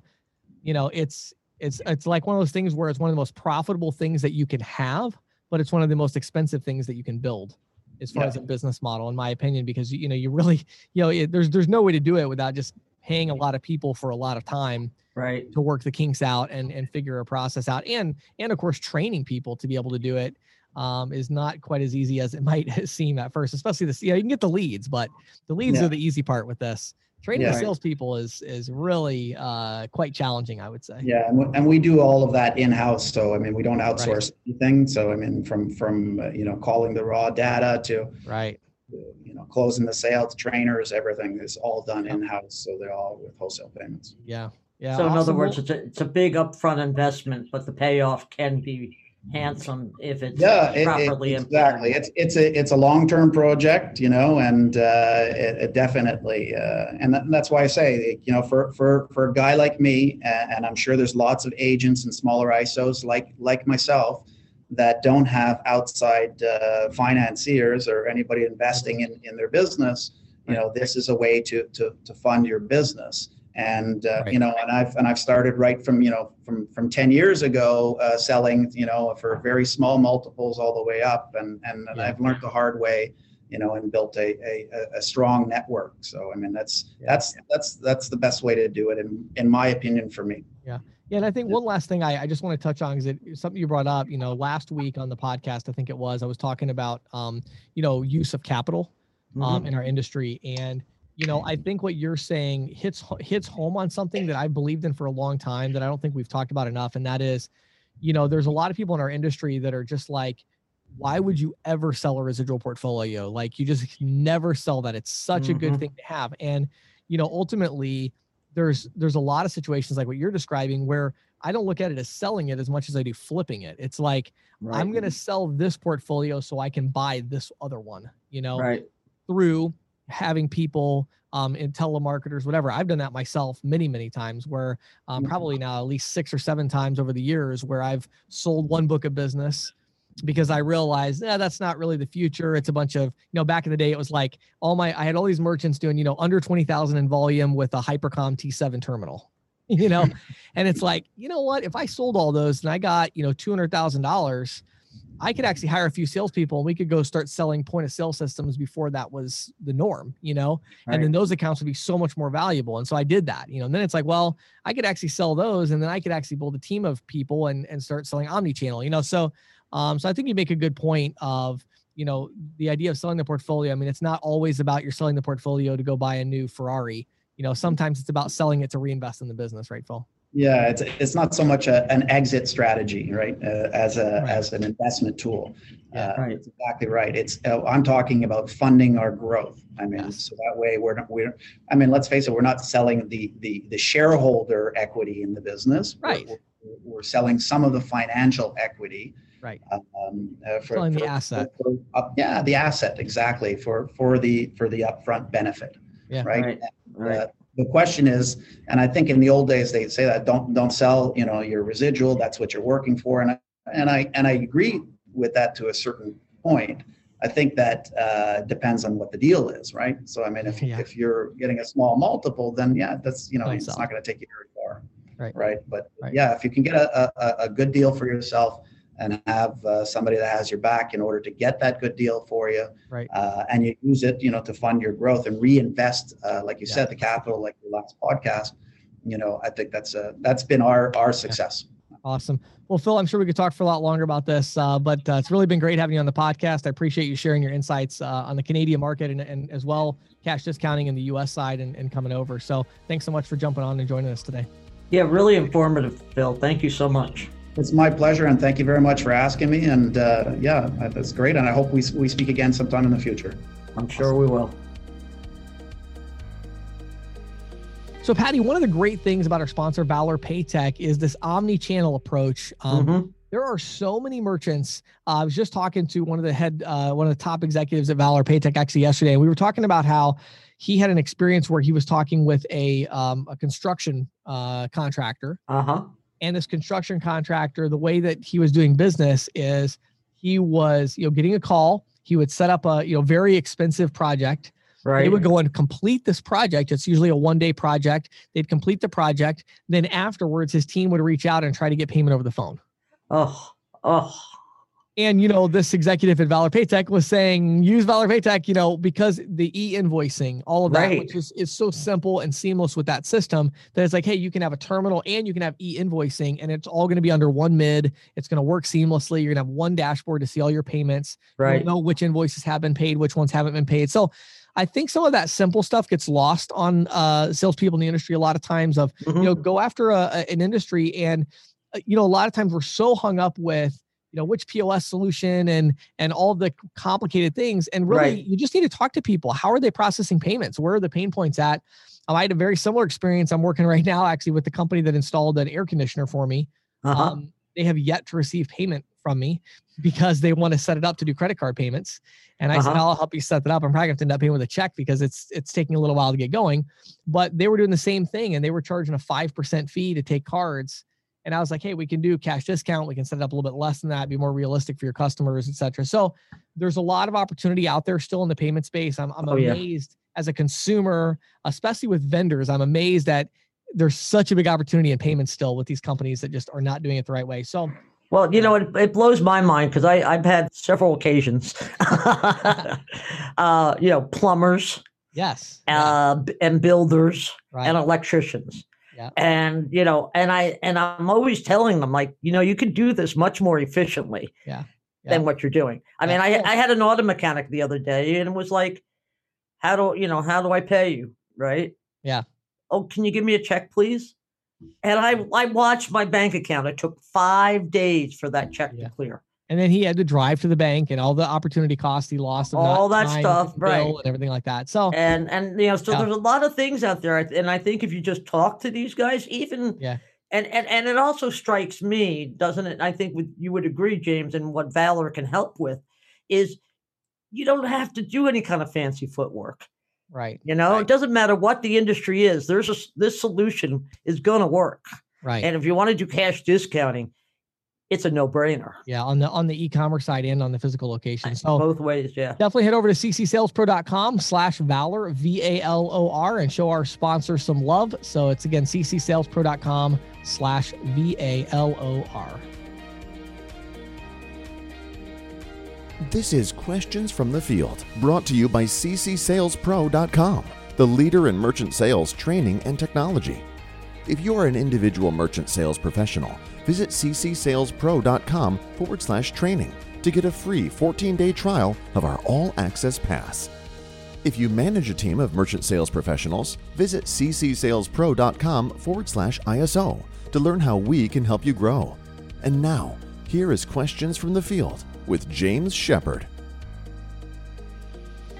you know it's it's it's like one of those things where it's one of the most profitable things that you can have, but it's one of the most expensive things that you can build as far yeah. as a business model, in my opinion, because you know you really you know it, there's there's no way to do it without just paying a lot of people for a lot of time right to work the kinks out and and figure a process out and and of course training people to be able to do it um, is not quite as easy as it might seem at first especially this you know you can get the leads but the leads yeah. are the easy part with this training yeah. the salespeople is is really uh, quite challenging i would say yeah and, w- and we do all of that in house so i mean we don't outsource right. anything so i mean from from uh, you know calling the raw data to right you know closing the sales trainers everything is all done in house so they're all with wholesale payments yeah yeah. So in other words, it's a, it's a big upfront investment, but the payoff can be handsome if it's yeah, it, properly it, exactly. It's it's a it's a long term project, you know, and uh, it, it definitely, uh, and, that, and, that's why I say, you know, for for for a guy like me, and, and I'm sure there's lots of agents and smaller ISOs like like myself that don't have outside uh, financiers or anybody investing in in their business. You know, this is a way to to to fund your business and uh, right. you know and i've and i've started right from you know from from 10 years ago uh, selling you know for very small multiples all the way up and and, and yeah. i've learned the hard way you know and built a a, a strong network so i mean that's yeah. that's that's that's the best way to do it in in my opinion for me yeah yeah, and I think one last thing I, I just want to touch on is it something you brought up. You know, last week on the podcast, I think it was, I was talking about, um, you know, use of capital, um, mm-hmm. in our industry, and you know, I think what you're saying hits hits home on something that I've believed in for a long time that I don't think we've talked about enough, and that is, you know, there's a lot of people in our industry that are just like, why would you ever sell a residual portfolio? Like, you just never sell that. It's such mm-hmm. a good mm-hmm. thing to have, and you know, ultimately, there's there's a lot of situations like what you're describing where I don't look at it as selling it as much as I do flipping it. It's like right. I'm going to sell this portfolio so I can buy this other one, you know, right. through having people um, in telemarketers, whatever. I've done that myself many, many times where um, mm-hmm. probably now at least six or seven times over the years where I've sold one book of business because I realized yeah, that's not really the future. It's a bunch of, you know, back in the day, it was like all my, I had all these merchants doing, you know, under 20,000 in volume with a Hypercom T7 terminal, you know, and it's like, you know what, if I sold all those and I got, you know, $200,000, I could actually hire a few salespeople and we could go start selling point of sale systems before that was the norm, you know, right. and then those accounts would be so much more valuable. And so I did that, you know, and then it's like, well, I could actually sell those and then I could actually build a team of people and, and start selling omni-channel, you know? So, um, so I think you make a good point of, you know, the idea of selling the portfolio. I mean, it's not always about you're selling the portfolio to go buy a new Ferrari. You know, sometimes it's about selling it to reinvest in the business, right, Phil? Yeah, it's it's not so much a, an exit strategy, right? Uh, as a right. as an investment tool. Yeah, uh, right. It's exactly right. It's uh, I'm talking about funding our growth. I mean, yes. so that way we're not we're. I mean, let's face it, we're not selling the the the shareholder equity in the business. Right. We're, we're selling some of the financial equity. Right. Um, uh, for, selling for, the asset. For, uh, yeah, the asset exactly for for the for the upfront benefit. Yeah. Right. Right. And, right. The question is, and I think in the old days they'd say that don't don't sell, you know, your residual. That's what you're working for, and I, and I and I agree with that to a certain point. I think that uh, depends on what the deal is, right? So I mean, if yeah. if you're getting a small multiple, then yeah, that's you know, it's not going to take you very far, right? Right. But right. yeah, if you can get a, a, a good deal for yourself and have uh, somebody that has your back in order to get that good deal for you. Right. Uh, and you use it, you know, to fund your growth and reinvest, uh, like you yeah. said, the capital, like your last podcast. You know, I think that's a that's been our our success. Awesome. Well, Phil, I'm sure we could talk for a lot longer about this, uh, but uh, it's really been great having you on the podcast. I appreciate you sharing your insights uh, on the Canadian market and, and as well cash discounting in the U.S. side and, and coming over. So thanks so much for jumping on and joining us today. Yeah, really informative, Phil. Thank you so much. It's my pleasure, and thank you very much for asking me. And uh, yeah, that's great. And I hope we, we speak again sometime in the future. I'm sure we will. So, Patty, one of the great things about our sponsor, Valor Paytech, is this omni-channel approach. Um, mm-hmm. There are so many merchants. Uh, I was just talking to one of the head, uh, one of the top executives at Valor Paytech actually yesterday, and we were talking about how he had an experience where he was talking with a um, a construction uh, contractor. Uh huh and this construction contractor the way that he was doing business is he was you know getting a call. He would set up a you know very expensive project. Right they would go and complete this project. It's usually a one day project. They'd complete the project. Then afterwards his team would reach out and try to get payment over the phone. Oh oh and you know, this executive at Valor Paytech was saying use Valor Paytech, you know, because the e-invoicing, all of that, right. which is, is so simple and seamless with that system that it's like, hey, you can have a terminal and you can have e-invoicing, and it's all going to be under one mid. It's going to work seamlessly. You're gonna have one dashboard to see all your payments. Right. You'll know which invoices have been paid, which ones haven't been paid. So I think some of that simple stuff gets lost on uh, salespeople in the industry a lot of times. Of mm-hmm. you know, go after a, a, an industry, and uh, you know, a lot of times we're so hung up with you know which pos solution and and all the complicated things and really right. you just need to talk to people. How are they processing payments? Where are the pain points at? Um, i had a very similar experience. I'm working right now actually with the company that installed an air conditioner for me. Uh-huh. um, they have yet to receive payment from me because they want to set it up to do credit card payments. And i uh-huh. said i'll help you set that up. I'm probably going to end up paying with a check because it's it's taking a little while to get going. But they were doing the same thing and they were charging a 5% fee to take cards and I was like, hey, we can do cash discount. We can set it up a little bit less than that, be more realistic for your customers, et cetera. So there's a lot of opportunity out there still in the payment space. I'm, I'm oh, amazed yeah. as a consumer, especially with vendors. I'm amazed that there's such a big opportunity in payments still with these companies that just are not doing it the right way. So well, you know, it, it blows my mind because I've had several occasions, uh, you know, plumbers, yes, uh, yeah. and builders right. and electricians yeah. And you know, and I and I'm always telling them like, you know, you could do this much more efficiently. Yeah. yeah. Than what you're doing. I mean, I I had an auto mechanic the other day and it was like, how do you know, how do I pay you? Right? Yeah. Oh, can you give me a check, please? And I I watched my bank account. It took five days for that check yeah. to clear and then he had to drive to the bank and all the opportunity costs he lost all that stuff right. and everything like that. So and and you know so yeah. there's a lot of things out there and i think if you just talk to these guys even yeah. and and, and it also strikes me doesn't it i think with, you would agree james and what valor can help with is you don't have to do any kind of fancy footwork. Right you know right. it doesn't matter what the industry is there's a this solution is going to work. Right. And if you want to do cash discounting it's a no-brainer. Yeah, on the on the e-commerce side and on the physical location. So both ways, yeah. Definitely head over to ccsalespro.com slash valor V-A-L-O-R and show our sponsor some love. So it's again ccsalespro.com slash V-A-L-O-R. This is Questions from the Field, brought to you by ccsalespro.com, the leader in merchant sales training and technology. If you are an individual merchant sales professional, visit ccsalespro.com forward slash training to get a free 14 day trial of our All Access Pass. If you manage a team of merchant sales professionals, visit ccsalespro.com forward slash ISO to learn how we can help you grow. And now, here is Questions from the Field with James Shepard.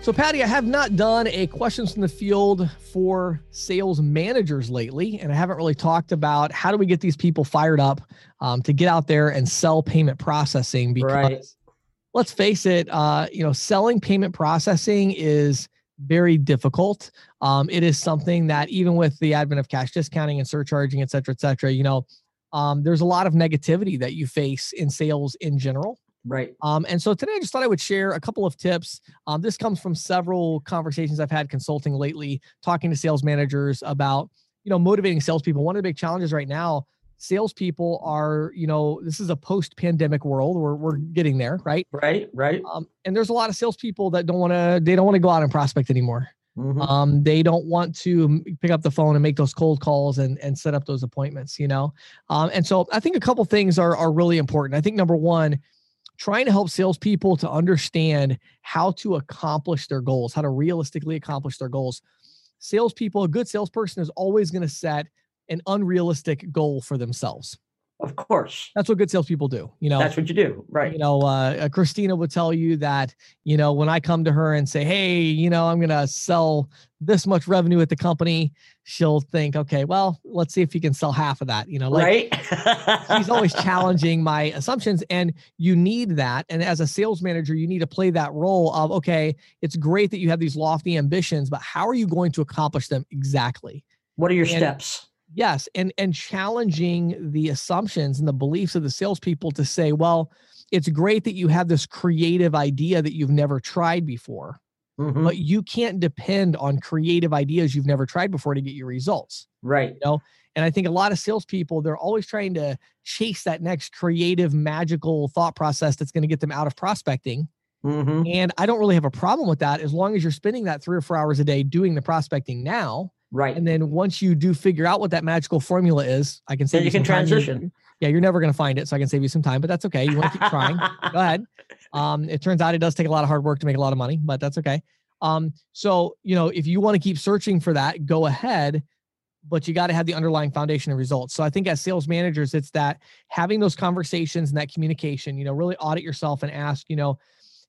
So, Patty, I have not done a questions from the field for sales managers lately, and I haven't really talked about how do we get these people fired up um, to get out there and sell payment processing. Because right. let's face it, uh, you know, selling payment processing is very difficult. Um, it is something that even with the advent of cash discounting and surcharging, et cetera, et cetera, you know, um, there's a lot of negativity that you face in sales in general. Right. Um, and so today I just thought I would share a couple of tips. Um, this comes from several conversations I've had consulting lately, talking to sales managers about, you know, motivating salespeople. One of the big challenges right now, salespeople are, you know, this is a post-pandemic world. We're we're getting there, right? Right, right. Um, and there's a lot of salespeople that don't want to, they don't want to go out and prospect anymore. Mm-hmm. Um, they don't want to pick up the phone and make those cold calls and and set up those appointments, you know. Um, and so I think a couple things are are really important. I think number one trying to help salespeople to understand how to accomplish their goals, how to realistically accomplish their goals. Salespeople, a good salesperson is always going to set an unrealistic goal for themselves. Of course. That's what good salespeople do. You know, that's what you do. Right. You know, uh, uh, Christina would tell you that, you know, when I come to her and say, Hey, you know, I'm going to sell this much revenue at the company, she'll think, okay, well, let's see if you can sell half of that. You know, like right. she's always challenging my assumptions. And you need that. And as a sales manager, you need to play that role of, okay, it's great that you have these lofty ambitions, but how are you going to accomplish them exactly? What are your and, steps? Yes, and and challenging the assumptions and the beliefs of the salespeople to say, well, it's great that you have this creative idea that you've never tried before, mm-hmm. but you can't depend on creative ideas you've never tried before to get your results. Right. You know, and I think a lot of salespeople they're always trying to chase that next creative, magical thought process that's going to get them out of prospecting. Mm-hmm. And I don't really have a problem with that as long as you're spending that three or four hours a day doing the prospecting now Right. And then once you do figure out what that magical formula is, I can say you, you can transition. Yeah, you're never going to find it, so I can save you some time, but that's okay. You want to keep trying. Go ahead. Um, it turns out it does take a lot of hard work to make a lot of money, but that's okay. Um, so you know, if you want to keep searching for that, go ahead, but you got to have the underlying foundation of results. So I think as sales managers, it's that having those conversations and that communication. You know, really audit yourself and ask, you know,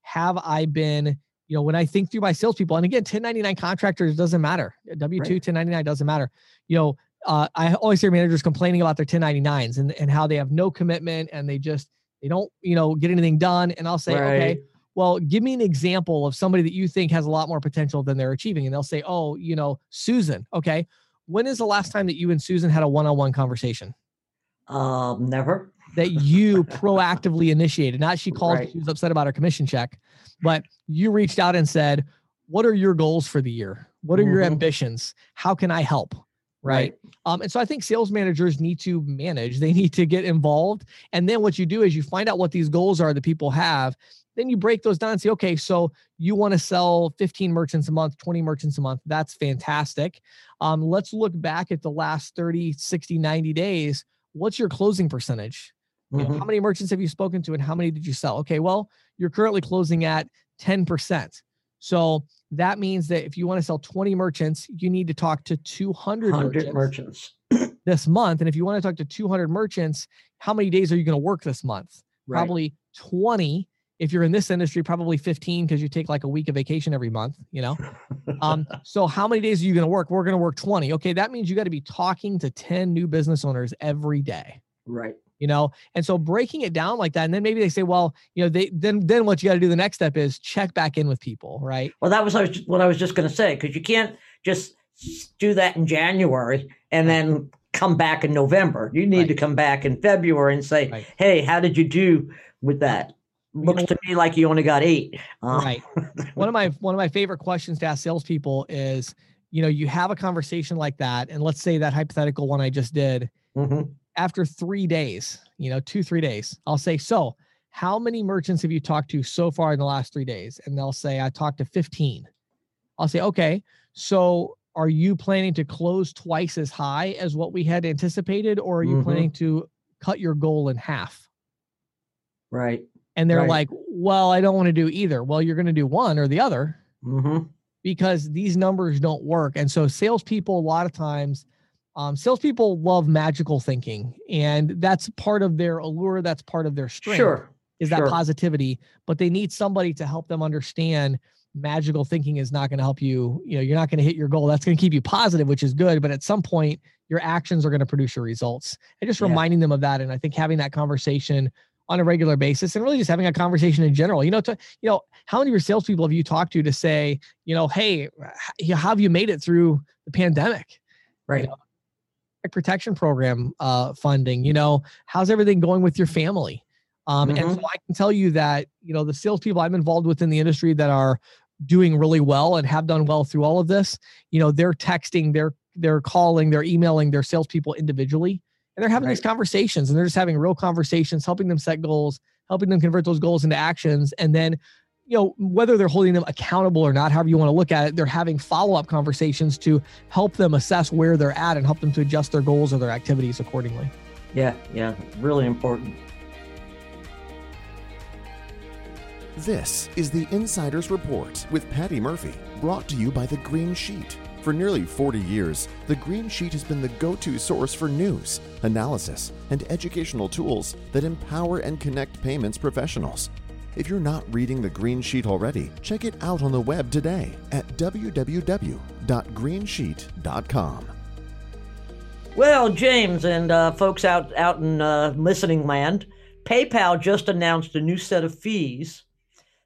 have I been you know, when I think through my salespeople, and again, 1099 contractors doesn't matter. W 2, right. 1099 doesn't matter. You know, uh, I always hear managers complaining about their 1099s and, and how they have no commitment and they just, they don't, you know, get anything done. And I'll say, right. okay, well, give me an example of somebody that you think has a lot more potential than they're achieving. And they'll say, oh, you know, Susan. Okay. When is the last time that you and Susan had a one on one conversation? Um, never. That you proactively initiated. Not she called, right. she was upset about her commission check but you reached out and said, What are your goals for the year? What are mm-hmm. your ambitions? How can I help? Right. right. Um, and so I think sales managers need to manage, they need to get involved. And then what you do is you find out what these goals are that people have. Then you break those down and say, okay, so you want to sell 15 merchants a month, 20 merchants a month. That's fantastic. Um, let's look back at the last 30, 60, 90 days. What's your closing percentage? You know, mm-hmm. how many merchants have you spoken to and how many did you sell? Okay, well, you're currently closing at 10%. So that means that if you want to sell 20 merchants, you need to talk to 200 merchants, merchants. this month. And if you want to talk to 200 merchants, how many days are you going to work this month? Right. Probably 20. If you're in this industry, probably 15 because you take like a week of vacation every month, you know? um, so how many days are you going to work? We're going to work 20. Okay, that means you got to be talking to 10 new business owners every day. Right you know? And so breaking it down like that and then maybe they say well you know they then then what you got to do the next step is check back in with people right? Well that was what i was just going to say because you can't just do that in january and then come back in november. You need right. to come back in february and say right. hey how did you do with that? Looks to me like you only got eight. Uh, right. One of my one of my favorite questions to ask salespeople is you know you have a conversation like that and let's say that hypothetical one i just did mm-hmm after three days, you know, two, three days, I'll say, So, how many merchants have you talked to so far in the last three days? And they'll say, I talked to 15. I'll say, Okay, so are you planning to close twice as high as what we had anticipated, or are you mm-hmm. planning to cut your goal in half? Right. And they're right. like, Well, I don't want to do either. Well, you're going to do one or the other. Mm-hmm. Because these numbers don't work. And so salespeople, a lot of times, um, salespeople love magical thinking, and that's part of their allure. That's part of their strength. Sure. Is sure. that positivity? But they need somebody to help them understand magical thinking is not going to help you. You know, you're not going to hit your goal. That's going to keep you positive, which is good. But at some point, your actions are going to produce your results. And just Yeah. reminding them of that. And I think having that conversation on a regular basis and really just having a conversation in general. You know, to you know, how many of your salespeople have you talked to to say, you know, hey, how have you made it through the pandemic? Right. know, protection program uh, funding. You know, how's everything going with your family? Um, And so I can tell you that you know the salespeople I'm involved with in the industry that are doing really well and have done well through all of this. You know, they're texting, they're they're calling, they're emailing their salespeople individually, and they're having these conversations, and they're just having real conversations, helping them set goals, helping them convert those goals into actions, and then you know whether they're holding them accountable or not however you want to look at it they're having follow-up conversations to help them assess where they're at and help them to adjust their goals or their activities accordingly Yeah. Yeah. Really important. This is the Insider's Report with Patty Murphy, brought to you by The Green Sheet. For nearly 40 years, The Green Sheet has been the go to source for news, analysis, and educational tools that empower and connect payments professionals. If you're not reading The Green Sheet already, check it out on the web today at www.greensheet.com. Well, James and uh, folks out out in uh, listening land, PayPal just announced a new set of fees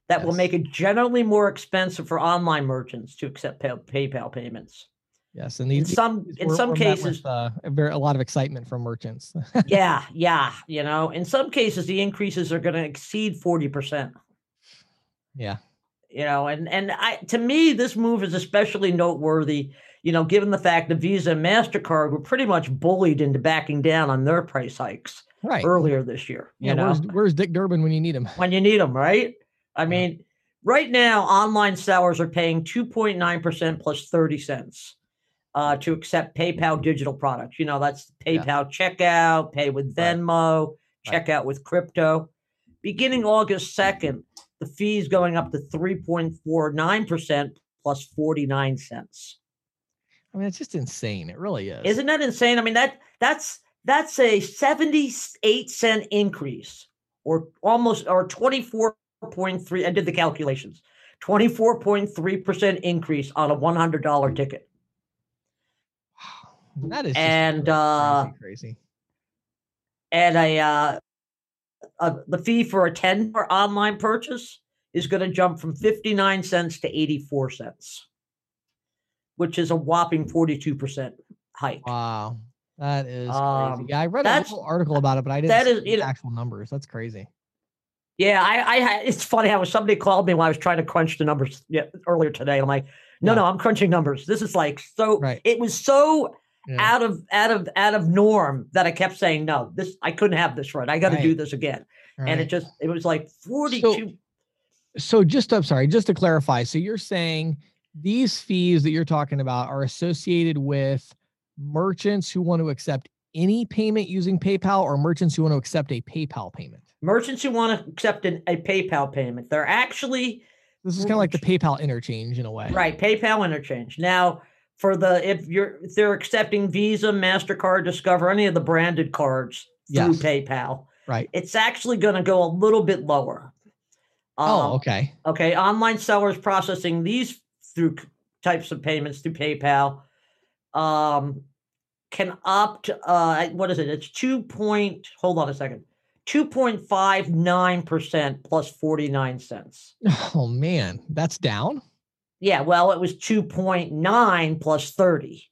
that will make it generally more expensive for online merchants to accept pay- PayPal payments. Yes and In some these in some met with, cases, uh, a, very, a lot of excitement from merchants. Yeah, yeah, you know, in some cases the increases are going to exceed forty percent. yeah. You know and and i to me this move is especially noteworthy you know given the fact that visa and mastercard were pretty much bullied into backing down on their price hikes right. earlier this year you yeah know? where's, where's dick durbin when you need him? When you need him, right? I mean right now online sellers are paying 2.9% plus 30 cents uh, to accept paypal digital products. You know that's Yeah. paypal checkout pay with venmo Right. checkout with crypto. Beginning august 2nd the fee is going up to 3.49% plus 49 cents. I mean it's just insane. It really is. Isn't that insane? I mean that that's that's a 78 cent increase or almost or 24.3 i did the calculations. 24.3% increase on a $100 ticket. That is And, crazy, uh, crazy, crazy and a uh uh, the fee for a 10 for online purchase is going to jump from 59 cents to 84 cents which is a whopping 42% hike wow that is Um, crazy yeah i read a little article about it but i didn't that is- the you know- actual numbers that's crazy Yeah, I, I, it's funny how somebody called me when I was trying to crunch the numbers earlier today. I'm like, no, Yeah. no, I'm crunching numbers. This is like so. Right. It was so Yeah. out of out of out of norm that I kept saying no. This I couldn't have this right. I got to do this again. All And it just it was like 42. so just i'm sorry just to clarify so you're saying these fees that you're talking about are associated with merchants who want to accept any payment using paypal or merchants who want to accept a paypal payment merchants who want to accept an, a PayPal payment, they're actually this is kind of like the paypal interchange in a way right PayPal interchange. Now, for the if you're if they're accepting Visa, Mastercard, Discover, any of the branded cards through Yes. PayPal, right it's actually going to go a little bit lower. oh Um, okay okay. Online sellers processing these through types of payments through PayPal um, can opt. Uh, what is it? It's two point. Hold on a second. Two point five nine percent plus forty nine cents. oh man that's down Yeah. Well, it was two point nine plus thirty.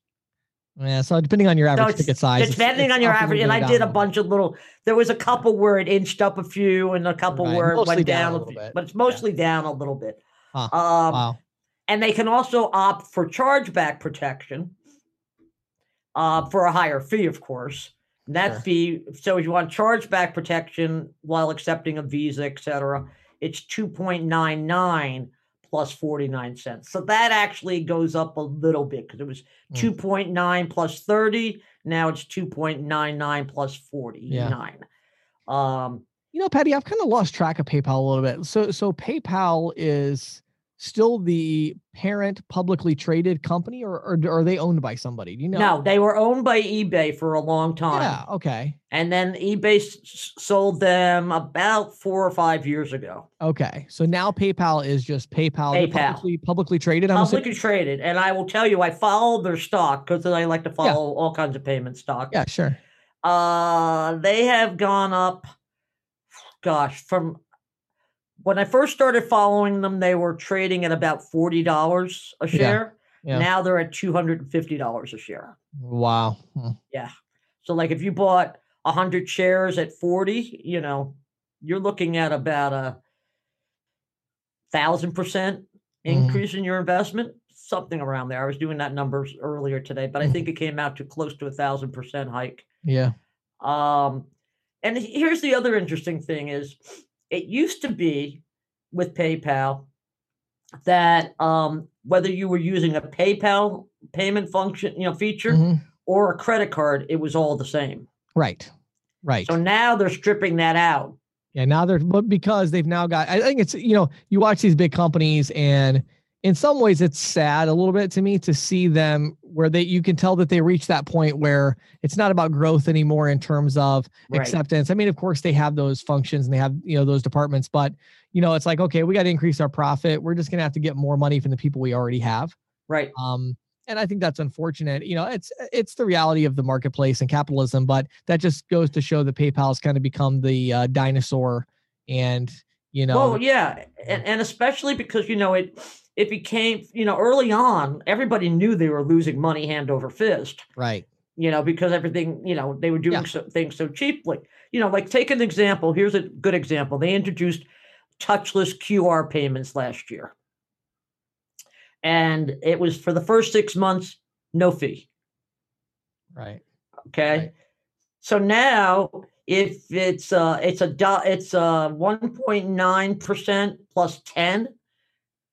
yeah so depending on your average it's- ticket size Depending it's on your average, and I did a bunch of little. There was a couple where it inched up a few, and a couple Right, where it mostly went down a down, a little few, bit, but it's mostly down a little bit. Huh, Um, wow and they can also opt for chargeback protection uh, for a higher fee, of course. And that Sure. fee, so if you want chargeback protection while accepting a Visa, et cetera, it's 2.99 plus 49 cents. So that actually goes up a little bit because it was Mm. 2.9 plus 30. Now it's 2.99 plus 49. Um, You know, Patty, I've kind of lost track of PayPal a little bit. So, so PayPal is still the parent publicly traded company or, or are they owned by somebody? Do you know? No, they were owned by eBay for a long time. Yeah. Okay. And then eBay s- sold them about four or five years ago. Okay. So now PayPal is just PayPal, PayPal. publicly, publicly traded. I'm? Publicly traded. And I will tell you, I follow their stock because I like to follow all kinds of payment stock. Yeah, sure. Uh, they have gone up, gosh, from when I first started following them, they were trading at about $40 a share. yeah. Now they're at $250 a share. Wow. Yeah. So, like, if you bought 100 shares at 40, you know, you're looking at about a thousand percent Mhm. increase in your investment, something around there. I was doing that numbers earlier today, but I Mhm. think it came out to close to a thousand percent hike. Yeah. Um, and here's the other interesting thing is it used to be with PayPal that um, whether you were using a PayPal payment function, you know, feature Mhm. or a credit card, it was all the same. Right. Right. So now they're stripping that out. Yeah, now they're but because they've now got I think it's you know, you watch these big companies and in some ways it's sad a little bit to me to see them where they you can tell that they reach that point where it's not about growth anymore in terms of Right. acceptance. I mean, of course they have those functions and they have, you know, those departments, but you know, it's like, okay, we got to increase our profit. We're just going to have to get more money from the people we already have. Right. Um, and I think that's unfortunate. You know, it's it's the reality of the marketplace and capitalism, but that just goes to show that PayPal has kind of become the uh, dinosaur, and you know, Well, yeah, and, and especially because you know it it became you know early on everybody knew they were losing money hand over fist. right? You know because everything you know they were doing Yeah. so, things so cheaply. You know, like take an example. Here's a good example. They introduced touchless QR payments last year, and it was for the first six months no fee. Right. Okay. Right. So now if it's uh it's a it's uh 1.9% plus 10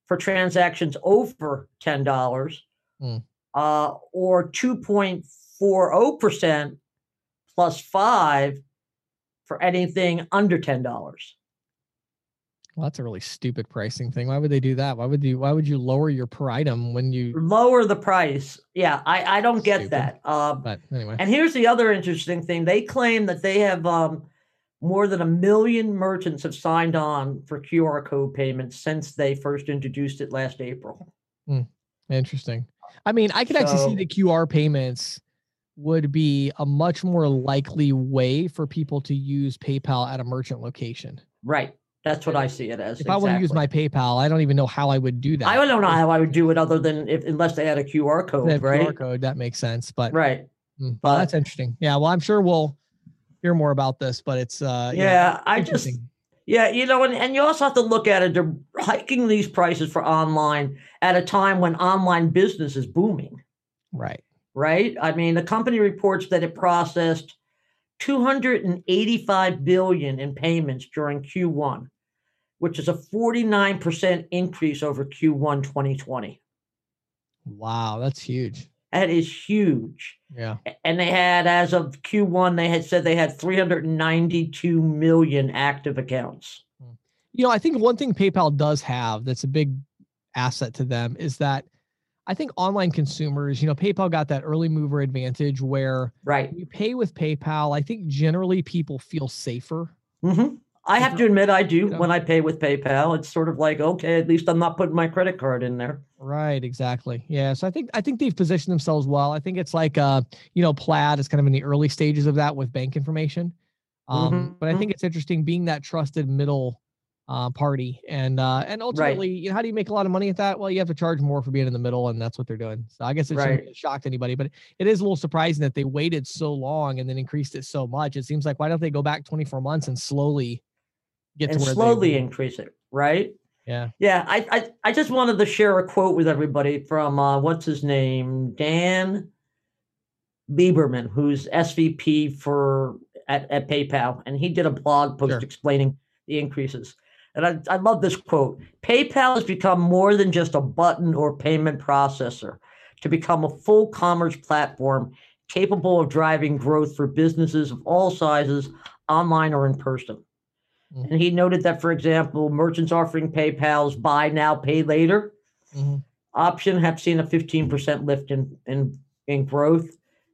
for transactions over $10 Hmm. uh or 2.40% plus 5 for anything under $10. Well, that's a really stupid pricing thing. Why would they do that? Why would you? Why would you lower your per item when you? Lower the price. Yeah, I I don't get Stupid. that. Um But anyway, And here's the other interesting thing. They claim that they have um, more than a million merchants have signed on for QR code payments since they first introduced it last April. interesting. I mean, I could actually see the QR payments would be a much more likely way for people to use PayPal at a merchant location. Right. That's what I see it as. If I want to use my PayPal, I don't even know how I would do that. I don't know how I would do it other than if unless they had a QR code, they right? QR code that makes sense, but Right. mm, but- well, that's interesting. Yeah, well, I'm sure we'll hear more about this, but it's uh, Yeah, I just yeah, you know, and, and you also have to look at it. They're hiking these prices for online at a time when online business is booming. right. right? I mean, the company reports that it processed 285 billion in payments during Q1, which is a 49% increase over Q1 2020. Wow, that's huge. That is huge. Yeah. And they had, as of Q1, they had said they had 392 million active accounts. Hmm. You know, I think one thing PayPal does have that's a big asset to them is that I think online consumers, you know, PayPal got that early mover advantage where Right. you pay with PayPal. I think generally people feel safer. hmm I have to admit, I do You know? when I pay with PayPal. It's sort of like, okay, at least I'm not putting my credit card in there. Right, exactly. Yeah. So I think I think they've positioned themselves well. I think it's like uh, you know, Plaid is kind of in the early stages of that with bank information. Um, but I Mhm. think it's interesting being that trusted middle uh, party and uh, and ultimately, you know, how do you make a lot of money at that? Well, you have to charge more for being in the middle, and that's what they're doing. So I guess it Right. shocked anybody, but it is a little surprising that they waited so long and then increased it so much. It seems like why don't they go back 24 months and slowly get and to where slowly increase it, right? yeah. Yeah, I, I I just wanted to share a quote with everybody from uh, what's his name, Dan Lieberman, who's SVP for at, at PayPal, and he did a blog post Sure. explaining the increases. And I, I love this quote. PayPal has become more than just a button or payment processor to become a full commerce platform capable of driving growth for businesses of all sizes, online or in person. Mm-hmm. And he noted that, for example, merchants offering PayPal's buy now, pay later mm-hmm. option have seen a 15% lift in, in, in growth,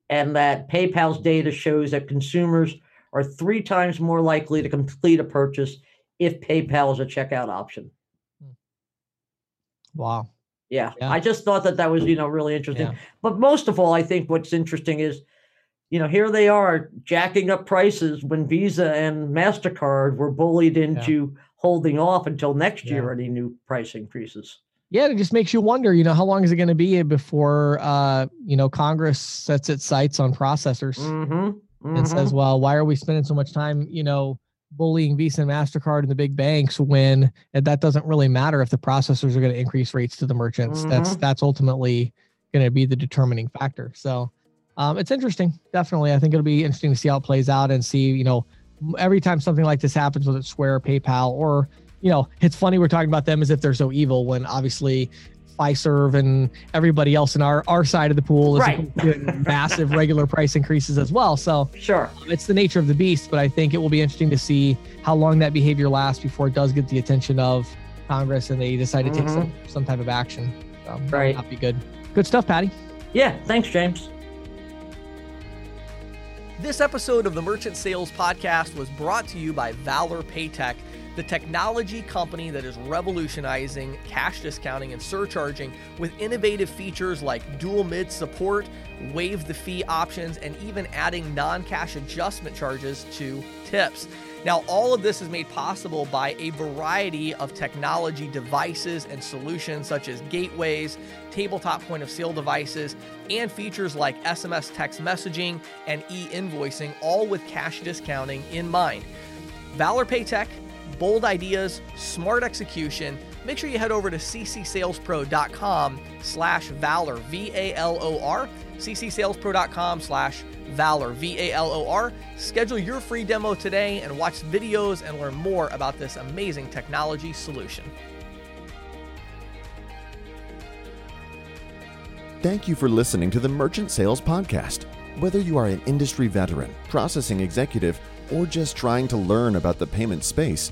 and that PayPal's data shows that consumers are three times more likely to complete a purchase if PayPal is a checkout option. Hmm. Wow. Yeah. yeah. I just thought that that was, you know, really interesting. Yeah. But most of all, I think what's interesting is, you know, here they are jacking up prices when Visa and MasterCard were bullied into yeah. holding off until next year any new price increases. Yeah, it just makes you wonder, you know, how long is it going to be before, uh, you know, Congress sets its sights on processors mm-hmm. Mm-hmm. and says, well, why are we spending so much time, you know, bullying Visa and MasterCard and the big banks when that doesn't really matter if the processors are going to increase rates to the merchants. Mm-hmm. That's that's ultimately going to be the determining factor. So um, it's interesting. Definitely. I think it'll be interesting to see how it plays out and see, you know, every time something like this happens, whether it's Square, PayPal, or, you know, it's funny we're talking about them as if they're so evil when obviously Fiserv and everybody else in our our side of the pool is right. doing massive regular price increases as well. So sure, um, it's the nature of the beast. But I think it will be interesting to see how long that behavior lasts before it does get the attention of Congress and they decide to mm-hmm. take some some type of action. So right, not be good. Good stuff, Patty. Yeah, thanks, James. This episode of the Merchant Sales Podcast was brought to you by Valor Paytech the technology company that is revolutionizing cash discounting and surcharging with innovative features like dual mid support, waive the fee options, and even adding non cash adjustment charges to tips. Now, all of this is made possible by a variety of technology devices and solutions such as gateways, tabletop point of sale devices, and features like SMS text messaging and e invoicing, all with cash discounting in mind. Valor Paytech bold ideas, smart execution, make sure you head over to ccsalespro.com slash valor, V-A-L-O-R, ccsalespro.com slash valor, V-A-L-O-R. Schedule your free demo today and watch videos and learn more about this amazing technology solution. Thank you for listening to the Merchant Sales Podcast. Whether you are an industry veteran, processing executive, or just trying to learn about the payment space,